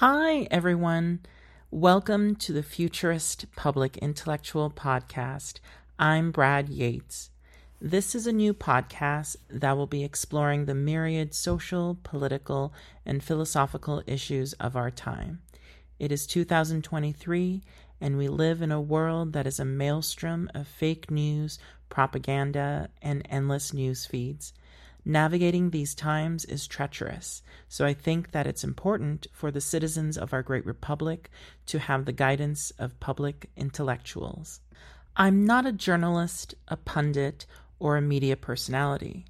Hi, everyone. Welcome to the Futurist Public Intellectual Podcast. I'm Brad Yates. This is a new podcast that will be exploring the myriad social, political, and philosophical issues of our time. It is 2023, and we live in a world that is a maelstrom of fake news, propaganda, and endless news feeds. Navigating these times is treacherous, so I think that it's important for the citizens of our great republic to have the guidance of public intellectuals. I'm not a journalist, a pundit, or a media personality.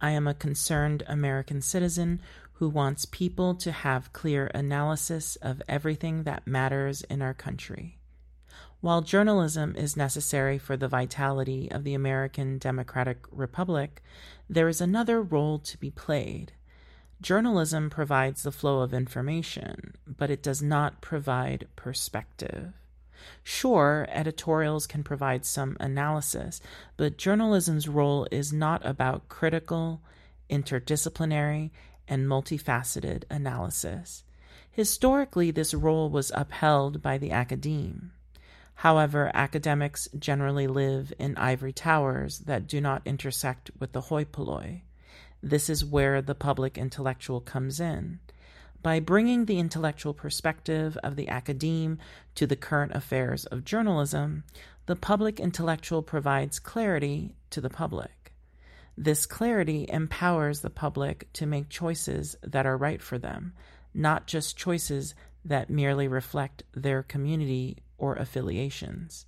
I am a concerned American citizen who wants people to have clear analysis of everything that matters in our country. While journalism is necessary for the vitality of the American Democratic Republic, there is another role to be played. Journalism provides the flow of information, but it does not provide perspective. Sure, editorials can provide some analysis, but journalism's role is not about critical, interdisciplinary, and multifaceted analysis. Historically, this role was upheld by the academe. However, academics generally live in ivory towers that do not intersect with the hoi polloi. This is where the public intellectual comes in. By bringing the intellectual perspective of the academe to the current affairs of journalism, the public intellectual provides clarity to the public. This clarity empowers the public to make choices that are right for them, not just choices that merely reflect their community or affiliations.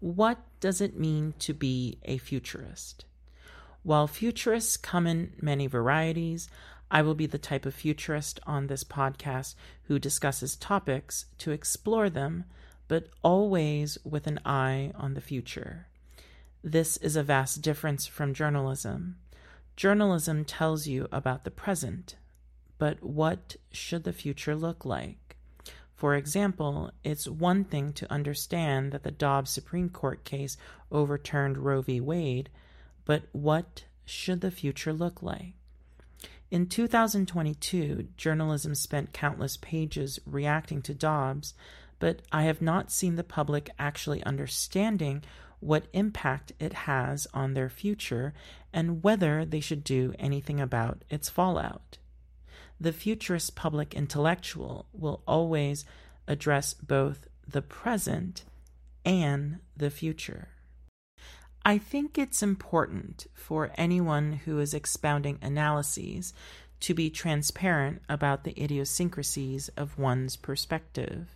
What does it mean to be a futurist? While futurists come in many varieties, I will be the type of futurist on this podcast who discusses topics to explore them, but always with an eye on the future. This is a vast difference from journalism. Journalism tells you about the present, but what should the future look like? For example, it's one thing to understand that the Dobbs Supreme Court case overturned Roe v. Wade, but what should the future look like? In 2022, journalism spent countless pages reacting to Dobbs, but I have not seen the public actually understanding what impact it has on their future and whether they should do anything about its fallout the futurist public intellectual will always address both the present and the future. I think it's important for anyone who is expounding analyses to be transparent about the idiosyncrasies of one's perspective.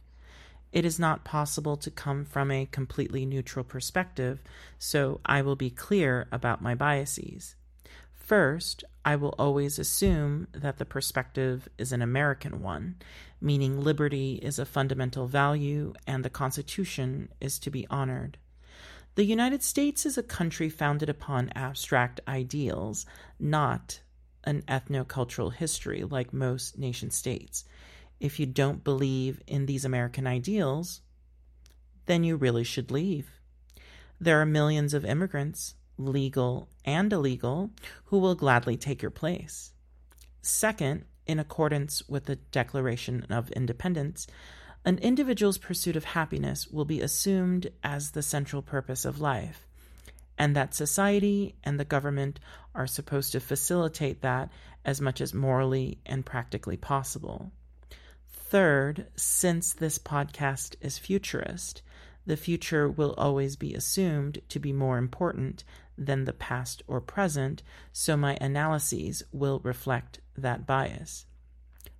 It is not possible to come from a completely neutral perspective, so I will be clear about my biases. First, I will always assume that the perspective is an American one, meaning liberty is a fundamental value and the Constitution is to be honored. The United States is a country founded upon abstract ideals, not an ethno-cultural history like most nation states. If you don't believe in these American ideals, then you really should leave. There are millions of immigrants legal and illegal, who will gladly take your place. Second, in accordance with the Declaration of Independence, an individual's pursuit of happiness will be assumed as the central purpose of life, and that society and the government are supposed to facilitate that as much as morally and practically possible. Third, since this podcast is futurist, the future will always be assumed to be more important than the past or present, so my analyses will reflect that bias.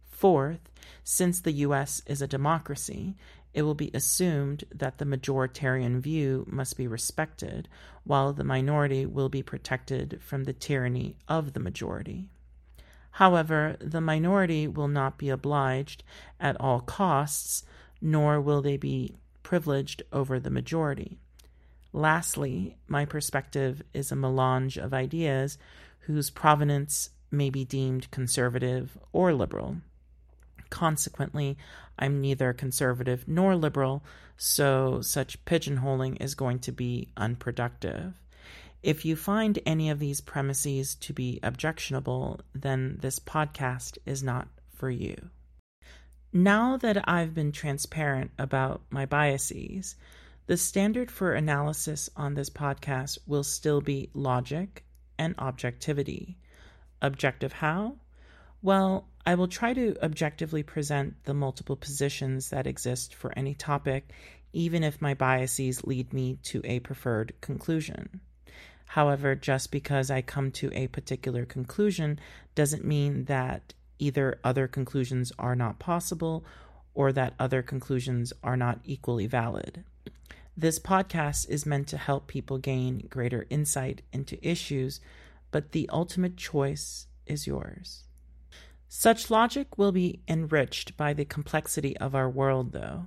Fourth, since the U.S. is a democracy, it will be assumed that the majoritarian view must be respected, while the minority will be protected from the tyranny of the majority. However, the minority will not be obliged at all costs, nor will they be privileged over the majority. Lastly, my perspective is a melange of ideas whose provenance may be deemed conservative or liberal. Consequently, I'm neither conservative nor liberal, so such pigeonholing is going to be unproductive. If you find any of these premises to be objectionable, then this podcast is not for you. Now that I've been transparent about my biases, the standard for analysis on this podcast will still be logic and objectivity. Objective how? Well, I will try to objectively present the multiple positions that exist for any topic, even if my biases lead me to a preferred conclusion. However, just because I come to a particular conclusion doesn't mean that either other conclusions are not possible or that other conclusions are not equally valid. This podcast is meant to help people gain greater insight into issues, but the ultimate choice is yours. Such logic will be enriched by the complexity of our world, though.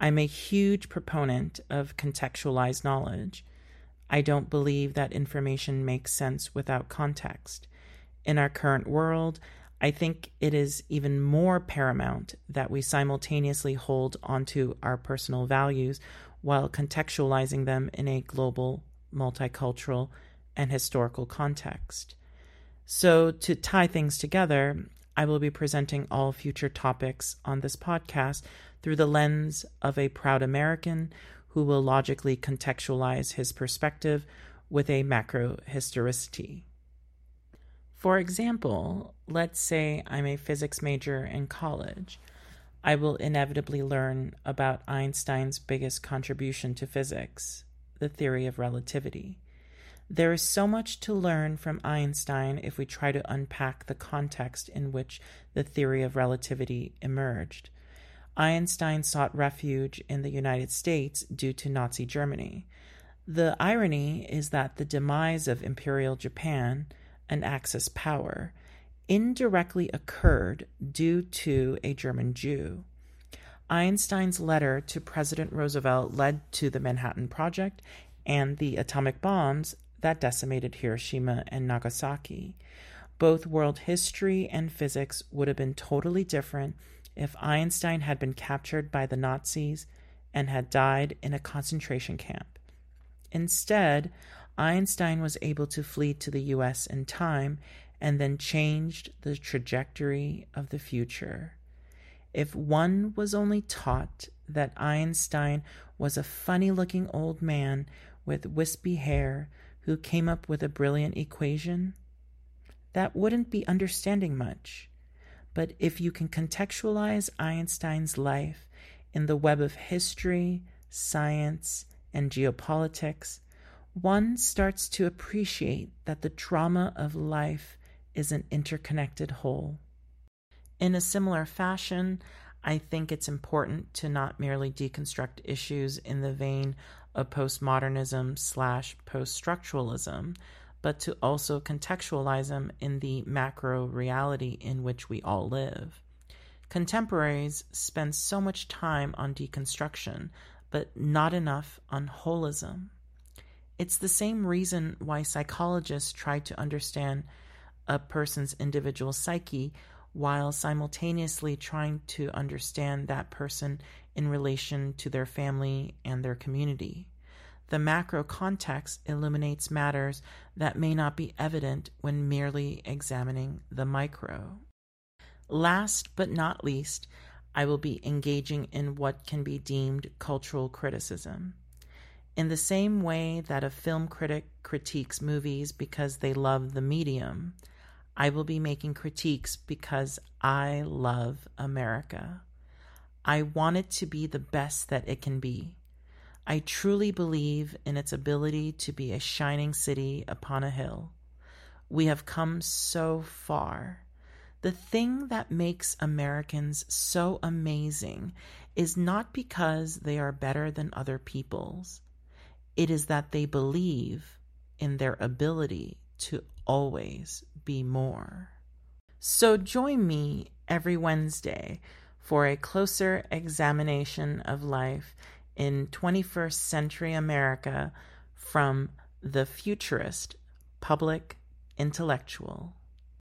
I'm a huge proponent of contextualized knowledge. I don't believe that information makes sense without context. In our current world, I think it is even more paramount that we simultaneously hold onto our personal values while contextualizing them in a global, multicultural, and historical context. So, to tie things together, I will be presenting all future topics on this podcast through the lens of a proud American who will logically contextualize his perspective with a macro historicity. For example, let's say I'm a physics major in college. I will inevitably learn about Einstein's biggest contribution to physics, the theory of relativity. There is so much to learn from Einstein if we try to unpack the context in which the theory of relativity emerged. Einstein sought refuge in the United States due to Nazi Germany. The irony is that the demise of Imperial Japan an Axis power, indirectly occurred due to a German Jew. Einstein's letter to President Roosevelt led to the Manhattan Project and the atomic bombs that decimated Hiroshima and Nagasaki. Both world history and physics would have been totally different if Einstein had been captured by the Nazis and had died in a concentration camp. Instead, Einstein was able to flee to the US in time and then changed the trajectory of the future. If one was only taught that Einstein was a funny looking old man with wispy hair who came up with a brilliant equation, that wouldn't be understanding much. But if you can contextualize Einstein's life in the web of history, science, and geopolitics, one starts to appreciate that the drama of life is an interconnected whole. In a similar fashion, I think it's important to not merely deconstruct issues in the vein of postmodernism slash poststructuralism, but to also contextualize them in the macro reality in which we all live. Contemporaries spend so much time on deconstruction, but not enough on holism. It's the same reason why psychologists try to understand a person's individual psyche while simultaneously trying to understand that person in relation to their family and their community. The macro context illuminates matters that may not be evident when merely examining the micro. Last but not least, I will be engaging in what can be deemed cultural criticism. In the same way that a film critic critiques movies because they love the medium, I will be making critiques because I love America. I want it to be the best that it can be. I truly believe in its ability to be a shining city upon a hill. We have come so far. The thing that makes Americans so amazing is not because they are better than other peoples. It is that they believe in their ability to always be more. So join me every Wednesday for a closer examination of life in 21st century America from the futurist public intellectual.